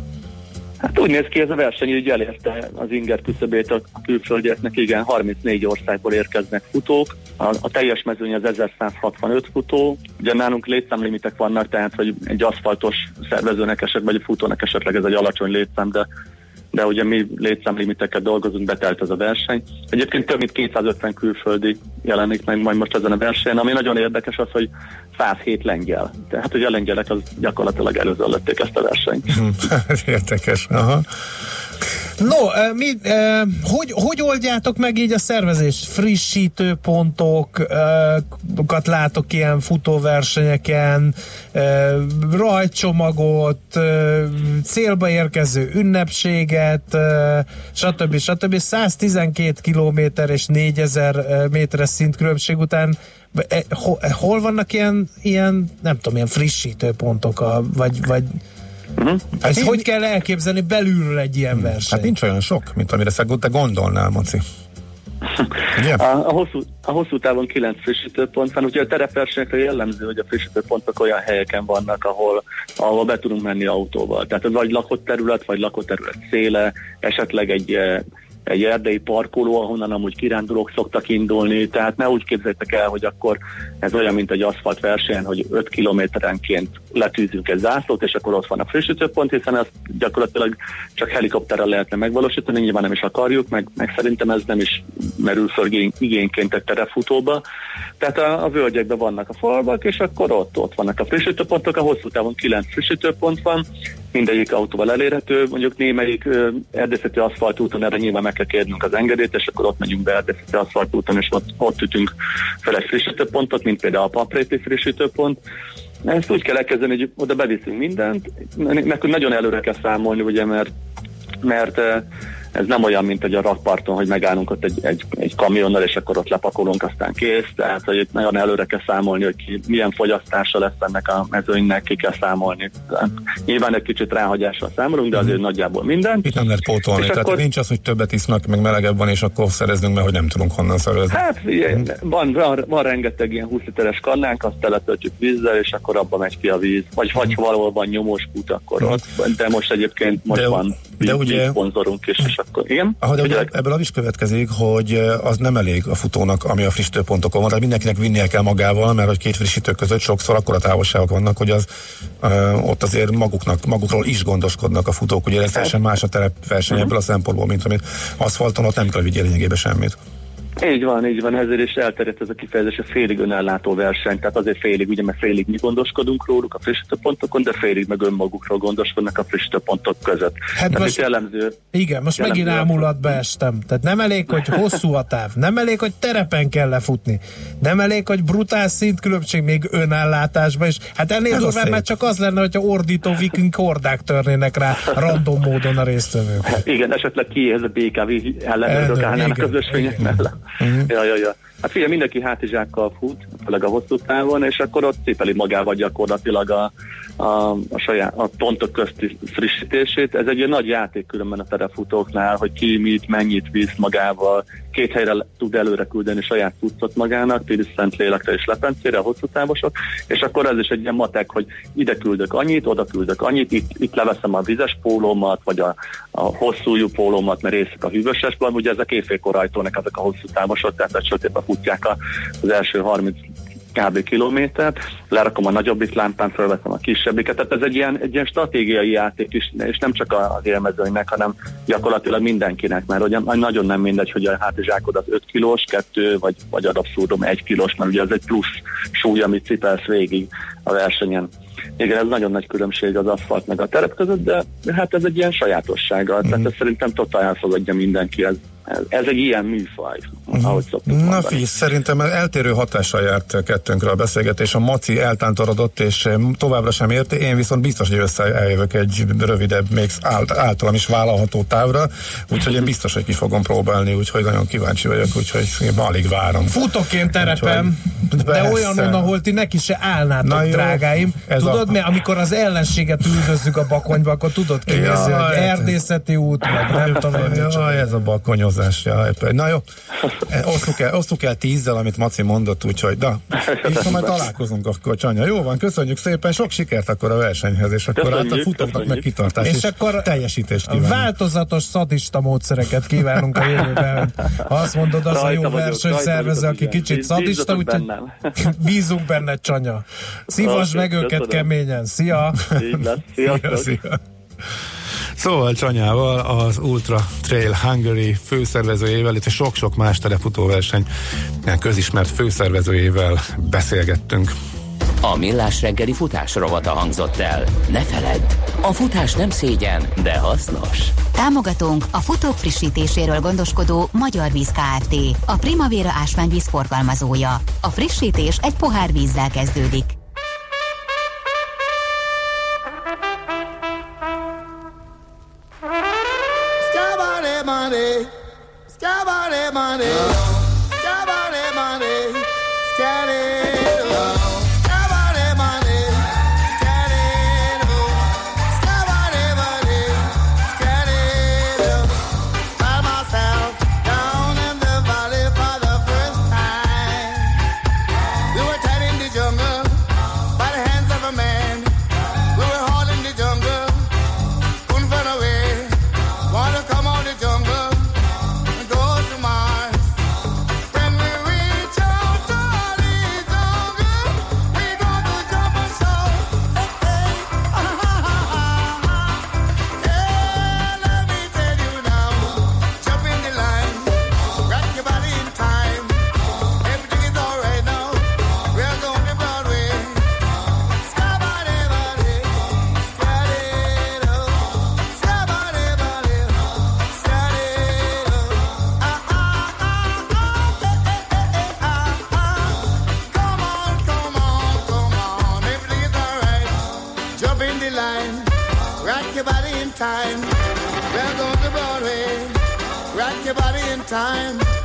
Speaker 8: Hát úgy néz ki, ez a verseny így elérte az inger küszöbét a külföldieknek, igen, 34 országból érkeznek futók, a, a teljes mezőny az 1165 futó, ugye nálunk létszámlimitek vannak, tehát hogy egy aszfaltos szervezőnek esetleg, vagy futónak esetleg ez egy alacsony létszám, de de ugye mi létszámlimiteket dolgozunk, betelt ez a verseny. Egyébként több mint 250 külföldi jelenik meg majd most ezen a versenyen, ami nagyon érdekes az, hogy 107 lengyel. Tehát, hogy a lengyelek az gyakorlatilag előzöllötték ezt a versenyt.
Speaker 2: Hm, Érdekes. Aha.
Speaker 1: No, mi, hogy, hogy oldjátok meg így a szervezést? Frissítő pontokat látok ilyen futóversenyeken, rajtcsomagot, célba érkező ünnepséget, stb. stb. 112 kilométer és 4000 eh, méteres szintkülönbség után eh, hol vannak ilyen, ilyen, nem tudom, ilyen frissítő pontok, a, vagy, vagy ezt hogy kell elképzelni belülről egy ilyen verseny?
Speaker 2: Hát nincs olyan sok, mint amire szeg- te gondolnál, Maci. Ugye?
Speaker 8: A, a, hosszú, a hosszú távon kilenc frissítőpont van, úgyhogy a terepversenyekre jellemző, hogy a frissítőpontok olyan helyeken vannak, ahol, ahol be tudunk menni autóval. Tehát ez vagy lakott terület, vagy lakott terület széle, esetleg egy, eh, egy erdei parkoló, ahonnan amúgy kirándulók szoktak indulni, tehát ne úgy képzeljétek el, hogy akkor ez olyan, mint egy aszfalt versenyen, hogy 5 kilométerenként letűzünk egy zászlót, és akkor ott van a frissítőpont, hiszen ezt gyakorlatilag csak helikopterrel lehetne megvalósítani, nyilván nem is akarjuk, meg, meg szerintem ez nem is merül föl igény- igényként egy terefutóba. Tehát a, a völgyekben vannak a falvak, és akkor ott, ott vannak a frissítőpontok, a hosszú távon 9 frissítőpont van, mindegyik autóval elérhető, mondjuk némelyik erdészeti aszfaltúton, erre nyilván meg kell kérnünk az engedélyt, és akkor ott megyünk be erdészeti aszfaltúton, és ott, ott ütünk fel egy frissítőpontot, mint például a papréti frissítőpont. Ezt úgy kell elkezdeni, hogy oda beviszünk mindent, nekünk nagyon előre kell számolni, ugye, mert mert ez nem olyan, mint egy a rakparton, hogy megállunk ott egy, egy, egy kamionnal, és akkor ott lepakolunk, aztán kész. Tehát, hogy itt nagyon előre kell számolni, hogy ki, milyen fogyasztása lesz ennek a mezőnynek, ki kell számolni. Tehát Nyilván egy kicsit ráhagyással számolunk, de azért nagyjából minden.
Speaker 2: Itt nem lehet pótolni,
Speaker 8: És
Speaker 2: tehát
Speaker 8: akkor-
Speaker 2: nincs az, hogy többet isznak, meg melegebb van, és akkor szereznünk, mert hogy nem tudunk honnan szerezni.
Speaker 8: Hát ilyen, van, van, van rengeteg ilyen 20 literes kannánk, azt teletöltjük vízzel, és akkor abba megy ki a víz. Vagy vagy valahol van nyomós kút, akkor ott. De most egyébként most
Speaker 2: De-
Speaker 8: van
Speaker 2: de
Speaker 8: víz,
Speaker 2: ugye-
Speaker 8: is, és akkor igen.
Speaker 2: Ahogy ugye ebből az is következik, hogy eh, az nem elég a futónak, ami a frissítőpontokon van, tehát mindenkinek vinnie kell magával, mert hogy két frissítő között sokszor akkora távolságok vannak, hogy az uh, ott azért maguknak, magukról is gondoskodnak a futók, ugye ez teljesen más a terepverseny ebből a szempontból, mint amit aszfalton ott nem kell vigyél lényegében semmit.
Speaker 8: Így van, így van, ezért is elterjedt ez a kifejezés, a félig önellátó verseny, tehát azért félig, ugye, mert félig mi gondoskodunk róluk a frissítőpontokon, de félig meg önmagukról gondoskodnak a frissítőpontok között.
Speaker 1: Hát
Speaker 8: tehát
Speaker 1: most-
Speaker 8: jellemző,
Speaker 1: Igen, most
Speaker 8: Jellemző
Speaker 1: megint ámulatba estem. Tehát nem elég, hogy hosszú a táv, nem elég, hogy terepen kell lefutni, nem elég, hogy brutál szintkülönbség még önállátásban, és hát ennél durvább már csak az lenne, hogyha ordító vikünk hordák törnének rá random módon a résztvevők.
Speaker 8: igen, esetleg ki ez a BKV ellenőrök
Speaker 1: Ellenőr,
Speaker 8: állnának
Speaker 1: igen,
Speaker 8: az ösvények
Speaker 1: igen.
Speaker 8: mellett. Ja, ja, ja. Hát figyelj, mindenki hátizsákkal fut, főleg a hosszú távon, és akkor ott cipeli magával gyakorlatilag a, a, a, saját, a pontok közti frissítését. Ez egy ilyen nagy játék különben a terefutóknál, hogy ki mit, mennyit visz magával, két helyre tud előre küldeni saját cuccot magának, Piris Szent Lélekre és Lepencére, a hosszú távosok, és akkor ez is egy ilyen matek, hogy ide küldök annyit, oda küldök annyit, itt, itt leveszem a vizes pólómat, vagy a, a hosszújú pólómat, mert részek a hűvösesben, ugye ezek éjfélkor ajtónak ezek a hosszú távosok, tehát hogy sötétben futják az első 30 kb. kilométert, lerakom a nagyobbik lámpán, felveszem a kisebbiket, tehát ez egy ilyen, egy ilyen stratégiai játék is, és nem csak az élmezőnynek, hanem gyakorlatilag mindenkinek, mert ugye nagyon nem mindegy, hogy a hátizsákod az 5 kilós, 2 vagy, vagy ad abszurdum 1 kilós, mert ugye ez egy plusz súly, amit cipelsz végig a versenyen. Igen, ez nagyon nagy különbség az aszfalt meg a terep között, de hát ez egy ilyen sajátossága,
Speaker 2: Mhm.
Speaker 8: tehát ez szerintem totál elfogadja mindenki, ez, ez, egy ilyen műfaj, ahogy szoktuk
Speaker 2: Mhm. Na
Speaker 8: mondani.
Speaker 2: figyelj, szerintem eltérő hatással járt kettőnkre a beszélgetés. A Maci eltántorodott, és továbbra sem érte. Én viszont biztos, hogy össze eljövök egy rövidebb, még ált, általam is vállalható távra, úgyhogy én biztos, hogy ki fogom próbálni, úgyhogy nagyon kíváncsi vagyok, úgyhogy én alig várom.
Speaker 1: Futok én terepen,
Speaker 2: Úgyhogy-
Speaker 1: de
Speaker 2: Persze.
Speaker 1: olyanon, ahol ti neki se állnátok,
Speaker 2: Na jó,
Speaker 1: drágáim.
Speaker 2: ez
Speaker 1: Tudod
Speaker 2: a-
Speaker 1: mi, amikor az ellenséget üldözzük a bakonyba, akkor tudod kinézni,
Speaker 2: Jaj,
Speaker 1: hogy
Speaker 2: hát-
Speaker 1: erdészeti út, meg nem tudom.
Speaker 2: Jaj, ez a bakonyozás. Jaj, na jó, Eh, osztuk el, osztuk el tízzel, amit Maci mondott, úgyhogy, da, viszont majd találkozunk akkor, Csanya. Jó van, köszönjük szépen, sok sikert akkor a versenyhez, és akkor
Speaker 8: Köszönjük,
Speaker 2: hát a futóknak meg
Speaker 8: köszönjük.
Speaker 2: kitartás
Speaker 1: És
Speaker 2: és,
Speaker 1: akkor
Speaker 2: teljesítést kívánunk.
Speaker 1: Változatos szadista módszereket kívánunk a jövőben. Ha azt mondod, az a
Speaker 8: Rajta
Speaker 1: jó
Speaker 8: vagyok,
Speaker 1: versenyszervező, aki kicsit szadista, úgyhogy bízunk benne, Csanya. Szívasd meg őket
Speaker 8: köszönöm.
Speaker 1: keményen. Szia!
Speaker 8: Így lesz. Sziasztok!
Speaker 2: Szia, szia. Szóval Csanyával az Ultra Trail Hungary főszervezőjével, illetve sok-sok más telefutóverseny közismert főszervezőjével beszélgettünk.
Speaker 4: A Millás reggeli futás rovata hangzott el. Ne feledd, a futás nem szégyen, de hasznos.
Speaker 6: Támogatónk a futók frissítéséről gondoskodó Magyar Víz Kft. A Primavera ásványvíz forgalmazója. A frissítés egy pohár vízzel kezdődik.
Speaker 7: Time. We're
Speaker 9: going to Broadway, rock your body in time.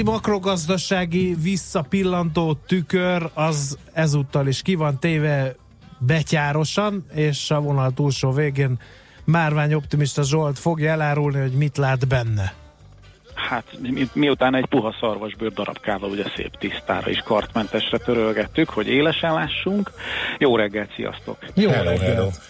Speaker 1: Heti makrogazdasági visszapillantó tükör az ezúttal is ki van téve betyárosan, és a vonal túlsó végén Márvány optimista Zsolt fogja elárulni, hogy mit lát benne.
Speaker 10: Hát mi, miután egy puha szarvasbőr darabkával ugye szép tisztára és kartmentesre törölgettük, hogy élesen lássunk. Jó reggelt, sziasztok!
Speaker 1: Jó
Speaker 2: Hello,
Speaker 1: reggelt.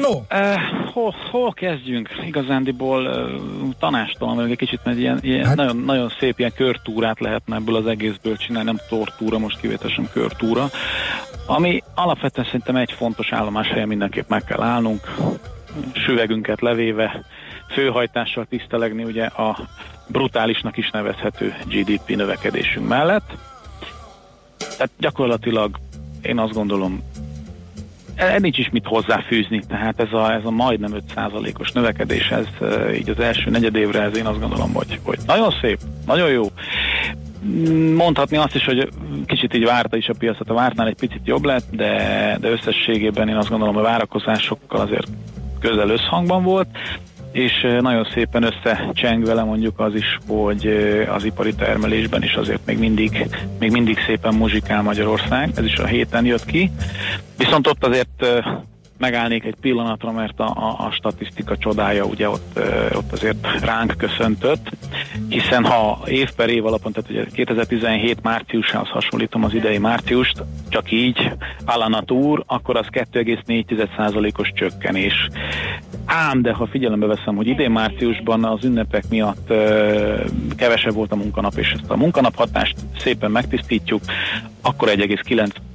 Speaker 1: No,
Speaker 10: Uh, hol, hol kezdjünk? Igazándiból uh, tanástalan vagyok egy kicsit, mert ilyen, ilyen
Speaker 2: Hát-
Speaker 10: nagyon, nagyon szép ilyen körtúrát lehetne ebből az egészből csinálni, nem tortúra, most kivételesen körtúra. Ami alapvetően szerintem egy fontos állomás helyen mindenképp meg kell állnunk, süvegünket levéve, főhajtással tisztelegni ugye a brutálisnak is nevezhető GDP növekedésünk mellett. Tehát gyakorlatilag én azt gondolom, nincs is mit hozzáfűzni, tehát ez a, ez a majdnem 5%-os növekedés, ez így az első negyed évre, ez én azt gondolom, hogy, hogy nagyon szép, nagyon jó. Mondhatni azt is, hogy kicsit így várta is a piacot, a vártnál egy picit jobb lett, de, de összességében én azt gondolom, a várakozásokkal azért közel összhangban volt, és nagyon szépen összecseng vele mondjuk az is, hogy az ipari termelésben is azért még mindig, még mindig szépen muzsikál Magyarország, ez is a héten jött ki. Viszont ott azért megállnék egy pillanatra, mert a, a, a statisztika csodája ugye ott, ott azért ránk köszöntött, hiszen ha év per év alapon, tehát ugye 2017 márciusához hasonlítom az idei márciust, csak így Alanatúr, akkor az 2,4%-os csökkenés. Ám, de ha figyelembe veszem, hogy idén márciusban az ünnepek miatt ö, kevesebb volt a munkanap, és ezt a munkanap hatást szépen megtisztítjuk, akkor 1,9%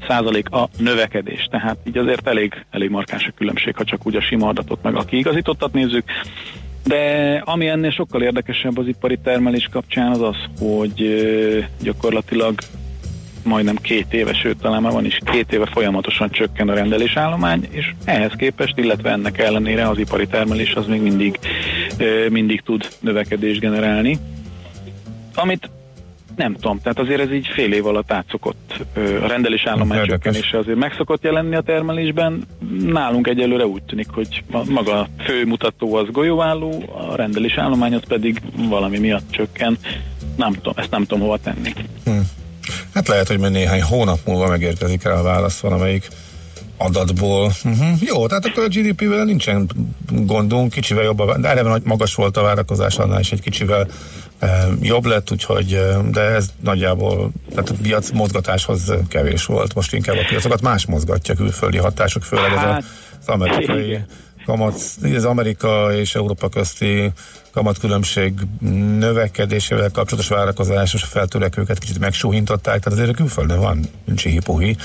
Speaker 10: a növekedés. Tehát így azért elég, elég markáns a különbség, ha csak úgy a sima adatot meg a kiigazítottat nézzük. De ami ennél sokkal érdekesebb az ipari termelés kapcsán az az, hogy gyakorlatilag majdnem két éve, sőt talán már van is két éve folyamatosan csökken a rendelésállomány, és ehhez képest, illetve ennek ellenére az ipari termelés az még mindig, mindig tud növekedést generálni. Amit nem tudom, tehát azért ez így fél év alatt átszokott. A rendelésállomány
Speaker 2: Érdekes.
Speaker 10: csökkenése azért megszokott jelenni a termelésben. Nálunk egyelőre úgy tűnik, hogy ma- maga a fő mutató az golyóálló, a rendelésállomány az pedig valami miatt csökken. Nem tudom, ezt nem tudom hova tenni.
Speaker 2: Hát lehet, hogy még néhány hónap múlva megérkezik rá a válasz valamelyik adatból. Uh-huh. Jó, tehát akkor a GDP-vel nincsen gondunk, kicsivel jobb, a, de eleve magas volt a várakozás, annál is egy kicsivel jobb lett, úgyhogy, de ez nagyjából, tehát a piac mozgatáshoz kevés volt, most inkább a piacokat más mozgatja, külföldi hatások, főleg ez a,
Speaker 10: Hát,
Speaker 2: az amerikai kamat, az Amerika és Európa közti kamatkülönbség növekedésével kapcsolatos várakozásos feltörekvőket kicsit megsúhintották, tehát azért a külföldön van csihipuhi.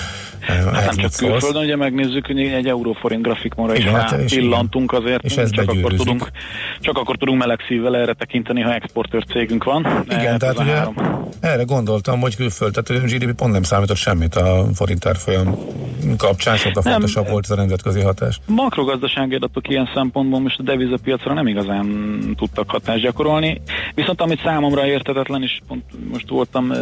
Speaker 10: Hát nem csak külföldön, ugye megnézzük, hogy egy euróforint grafikonra is
Speaker 2: hát, és
Speaker 10: pillantunk azért,
Speaker 2: és ez
Speaker 10: csak akkor, tudunk, csak akkor tudunk meleg szívvel erre tekinteni, ha exportőr cégünk van.
Speaker 2: Igen,
Speaker 10: Eh,
Speaker 2: tehát
Speaker 10: a
Speaker 2: ugye erre gondoltam, hogy külföld, tehát a GDP pont nem számított semmit a forint árfolyam kapcsán, sokkal
Speaker 10: Nem.
Speaker 2: fontosabb volt ez a nemzetközi hatás.
Speaker 10: Makrogazdasági adatok ilyen szempontból most a devizapiacra nem igazán tudtak hatást gyakorolni, viszont amit számomra értetetlen, és pont most voltam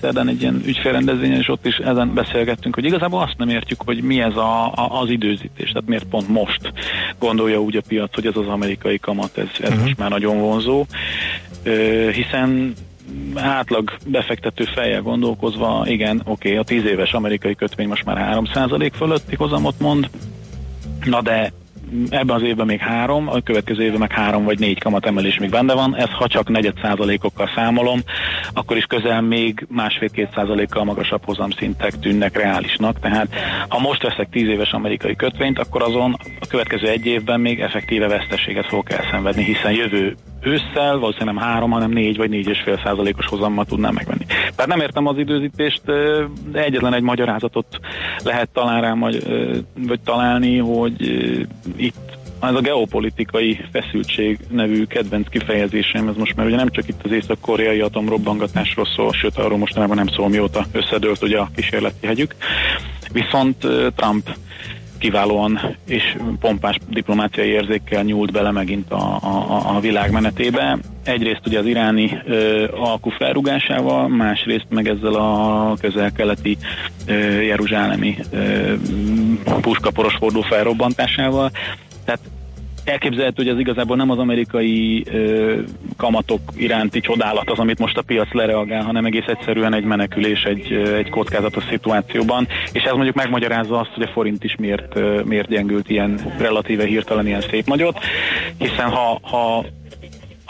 Speaker 10: szerdán egy ilyen ügyfélrendezvényen, és ott is ezen beszélgettünk, hogy igazából azt nem értjük, hogy mi ez a, a, az időzítés, tehát miért pont most gondolja úgy a piac, hogy ez az amerikai kamat, ez, ez uh-huh. most már nagyon vonzó. Hiszen átlag befektető fejjel gondolkozva, igen, oké, a 10 éves amerikai kötvény most már 3% fölötti hozamot mond, na de ebben az évben még három, a következő évben meg három vagy négy kamatemelés még benne van, ez ha csak negyed százalékokkal számolom, akkor is közel még másfél-két százalékkal magasabb hozamszintek tűnnek reálisnak, tehát ha most veszek tíz éves amerikai kötvényt, akkor azon a következő egy évben még effektíve veszteséget fogok elszenvedni, hiszen jövő ősszel valószínűleg nem három, hanem négy vagy négy és fél százalékos hozammal tudnám megvenni. Tehát nem értem az időzítést, de egyetlen egy magyarázatot lehet talán rá, vagy, találni, hogy itt ez a geopolitikai feszültség nevű kedvenc kifejezésem, ez most már ugye nem csak itt az észak-koreai atomrobbangatásról szól, sőt arról mostanában nem szól, mióta összedőlt ugye a kísérleti hegyük. Viszont Trump kiválóan és pompás diplomáciai érzékkel nyúlt bele megint a, a, a világ menetébe. Egyrészt ugye az iráni ö, alkú felrugásával, másrészt meg ezzel a közel-keleti ö, jeruzsálemi ö, puskaporos forduló felrobbantásával. Tehát elképzelhető, hogy ez igazából nem az amerikai ö, kamatok iránti csodálat az, amit most a piac lereagál, hanem egész egyszerűen egy menekülés egy, egy kockázatos szituációban, és ez mondjuk megmagyarázza azt, hogy a forint is miért, miért gyengült ilyen relatíve hirtelen ilyen szép nagyot, hiszen ha, ha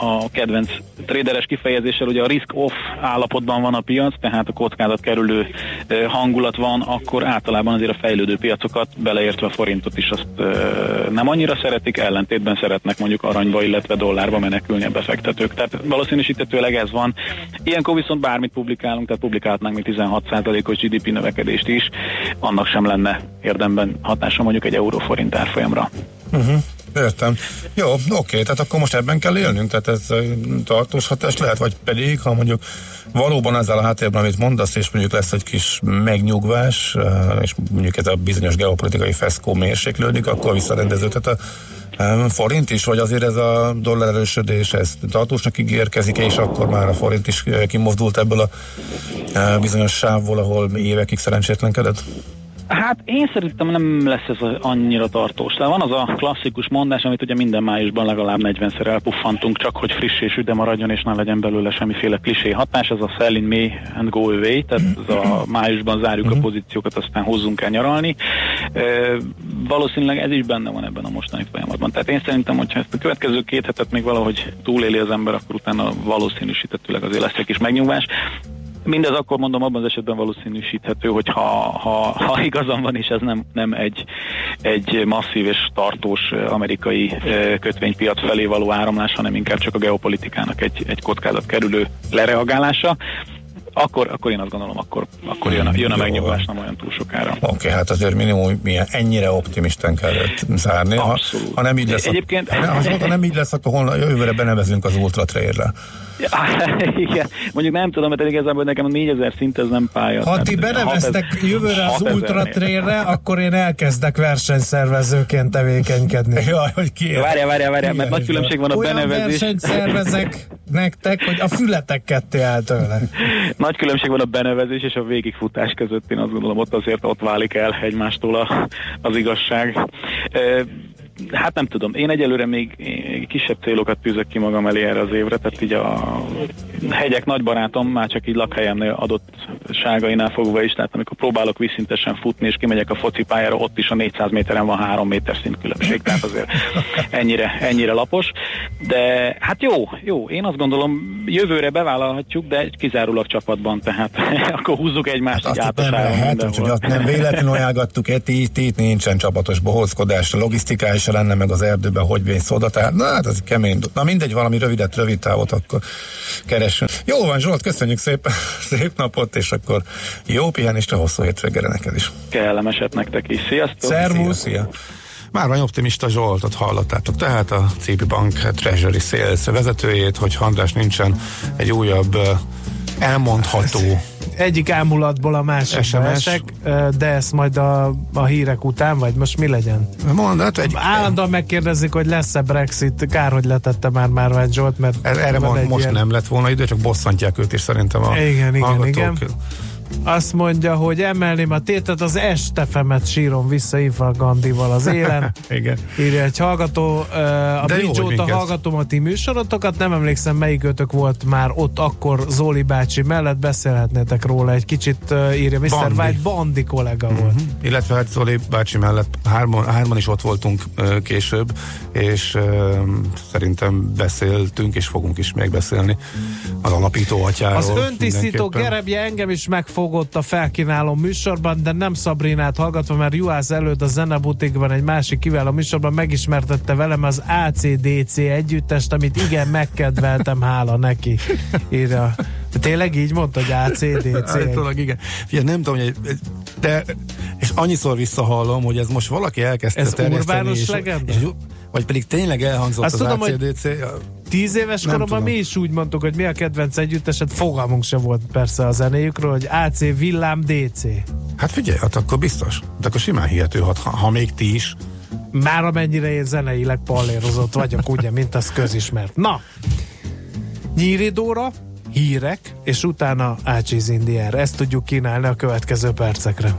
Speaker 10: a kedvenc traderes kifejezéssel, ugye a risk-off állapotban van a piac, tehát a kockázat kerülő hangulat van, akkor általában azért a fejlődő piacokat, beleértve a forintot is azt nem annyira szeretik, ellentétben szeretnek mondjuk aranyba, illetve dollárba menekülni a befektetők. Tehát valószínűsítetőleg ez van. Ilyenkor viszont bármit publikálunk, tehát publikálhatnánk mi 16%-os GDP növekedést is, annak sem lenne érdemben hatása mondjuk egy euró-forint árfolyamra.
Speaker 2: Uh-huh. Értem. Jó, oké, tehát akkor most ebben kell élnünk, tehát ez tartós hatás lehet, vagy pedig, ha mondjuk valóban ezzel a háttérben, amit mondasz, és mondjuk lesz egy kis megnyugvás, és mondjuk ez a bizonyos geopolitikai feszkó mérséklődik, akkor visszarendeződhet a forint is, vagy azért ez a dollár erősödés, ez tartósnak ígérkezik, és akkor már a forint is kimozdult ebből a bizonyos sávból, ahol évekig szerencsétlenkedett?
Speaker 10: Hát én szerintem nem lesz ez annyira tartós. Tehát van az a klasszikus mondás, amit ugye minden májusban legalább 40-szer elpuffantunk, csak hogy friss és üde maradjon, és ne legyen belőle semmiféle klisé hatás. Ez a sell in May and go away, tehát ez a májusban zárjuk a pozíciókat, aztán hozzunk el nyaralni. E, valószínűleg ez is benne van ebben a mostani folyamatban. Tehát én szerintem, hogyha ezt a következő két hetet még valahogy túléli az ember, akkor utána valószínűsítettőleg azért lesz egy kis megnyugvás. Mindez akkor mondom, abban az esetben valószínűsíthető, hogy ha, ha, ha igazam van, és ez nem, nem egy, egy masszív és tartós amerikai kötvénypiac felé való áramlás, hanem inkább csak a geopolitikának egy, egy kockázat kerülő lereagálása, akkor, akkor én azt gondolom, akkor, akkor jön, a, jön a
Speaker 2: Jó.
Speaker 10: megnyugvás nem olyan túl sokára.
Speaker 2: Oké, okay, hát azért minimum milyen, ennyire optimisten kellett zárni. Ha,
Speaker 10: Abszolút.
Speaker 2: ha nem így lesz,
Speaker 10: Egyébként-
Speaker 2: ha, ha, ha nem így lesz, akkor holnap, jövőre benevezünk az Ultra Trail-re.
Speaker 10: Ja, igen, mondjuk nem tudom, mert igazából nekem a 4000 szint ez nem pálya.
Speaker 1: Ha ti beneveztek
Speaker 10: 6000
Speaker 1: jövőre az
Speaker 10: 6000
Speaker 1: Ultra. Trailre, akkor én elkezdek versenyszervezőként tevékenykedni.
Speaker 2: Jaj, hogy ki
Speaker 10: Várjál, várjál, várjál, mert nagy különbség van a
Speaker 1: Olyan
Speaker 10: benevezés.
Speaker 1: versenyt szervezek nektek, hogy a fületek ketté áll tőle.
Speaker 10: Nagy különbség van a benevezés és a végigfutás között, én azt gondolom, ott azért ott válik el egymástól a, az igazság. E, Hát nem tudom, én egyelőre még kisebb célokat tűzök ki magam elé erre az évre, tehát így a hegyek nagy barátom, már csak így lakhelyemnél adott ságainál fogva is, tehát amikor próbálok vízszintesen futni és kimegyek a focipályára, ott is a 400 méteren van 3 méter szint különbség, tehát azért ennyire, ennyire lapos. De hát jó, jó, én azt gondolom, jövőre bevállalhatjuk, de kizárólag csapatban, tehát akkor húzzuk egymást
Speaker 2: Azt
Speaker 10: így
Speaker 2: itt nem
Speaker 10: átaságon
Speaker 2: lehet, hogy azt nem véletlenül ajánlgattuk, et itt, itt nincsen csapatos bohózkodás, logisztikája se lenne meg az erdőben, hogy vész oda, tehát na, hát ez kemény. Na mindegy, valami rövidet, rövid távot akkor keresünk. Jó van, Zsolt, köszönjük szépen, szép napot, és akkor jó pihenést a hosszú hétvégére neked is.
Speaker 10: Kellemeset nektek is. Sziasztok!
Speaker 1: Szervusz!
Speaker 2: Szia, szia. Már vagy optimista Zsoltot hallottátok, tehát a CP Bank Treasury Sales vezetőjét, hogy András nincsen egy újabb elmondható
Speaker 1: Egyik ámulatból a másikba
Speaker 2: SMS.
Speaker 1: esek, de ezt majd a, a hírek után, vagy most mi legyen?
Speaker 2: mondat, egy,
Speaker 1: Állandóan megkérdezik, hogy lesz-e Brexit. Kár, hogy letette már már Vágy Zsolt, mert
Speaker 2: Er- Erre
Speaker 1: egy
Speaker 2: most
Speaker 1: ilyen-
Speaker 2: nem lett volna idő, csak bosszantják őt is szerintem a
Speaker 1: Igen, igen, igen. Azt mondja, hogy emelném a tétet, az estefemet sírom vissza Ifa Gandival az élen.
Speaker 2: Igen.
Speaker 1: Írja egy hallgató, uh, a
Speaker 2: De
Speaker 1: Bridge óta
Speaker 2: minket.
Speaker 1: hallgatom a ti műsorotokat, nem emlékszem melyik ötök volt már ott akkor Zoli bácsi mellett, beszélhetnétek róla egy kicsit, uh, írja Mr.
Speaker 2: Bandi.
Speaker 1: White, Bandi kollega volt.
Speaker 2: Illetve hát Zoli bácsi mellett hárman, hárman is ott voltunk ö, később, és ö, szerintem beszéltünk, és fogunk is még beszélni az alapító atyáról.
Speaker 1: Az öntisztító gerebje engem is megfogott a felkínáló műsorban, de nem Szabrinát hallgatva, mert Juhász előtt a Zenebutikban egy másik kiváló műsorban megismertette velem az ACDC együttest, amit igen megkedveltem, hála neki. Írja. Tényleg így mondta, hogy ACDC?
Speaker 2: Állítólag igen. Figyelj, nem tudom, hogy de és annyiszor visszahallom, hogy ez most valaki elkezdte
Speaker 1: Ez
Speaker 2: terjeszteni,
Speaker 1: urbánus
Speaker 2: és,
Speaker 1: legenda?
Speaker 2: és, vagy pedig tényleg elhangzott
Speaker 1: Azt
Speaker 2: az
Speaker 1: tudom,
Speaker 2: ACDC.
Speaker 1: Tíz éves
Speaker 2: Nem
Speaker 1: koromban
Speaker 2: tudom.
Speaker 1: mi is úgy mondtuk, hogy mi a kedvenc együttesed, fogalmunk se volt persze a zenéjükről, hogy AC Villám DC.
Speaker 2: Hát figyelj, hát akkor biztos. De akkor simán hihető, ha, ha még ti is.
Speaker 1: Már amennyire én zeneileg pallérozott vagyok, ugye, mint az közismert. Na, Nyíri Dóra, hírek, és utána Ácsiz Indiára. Ezt tudjuk kínálni a következő percekre.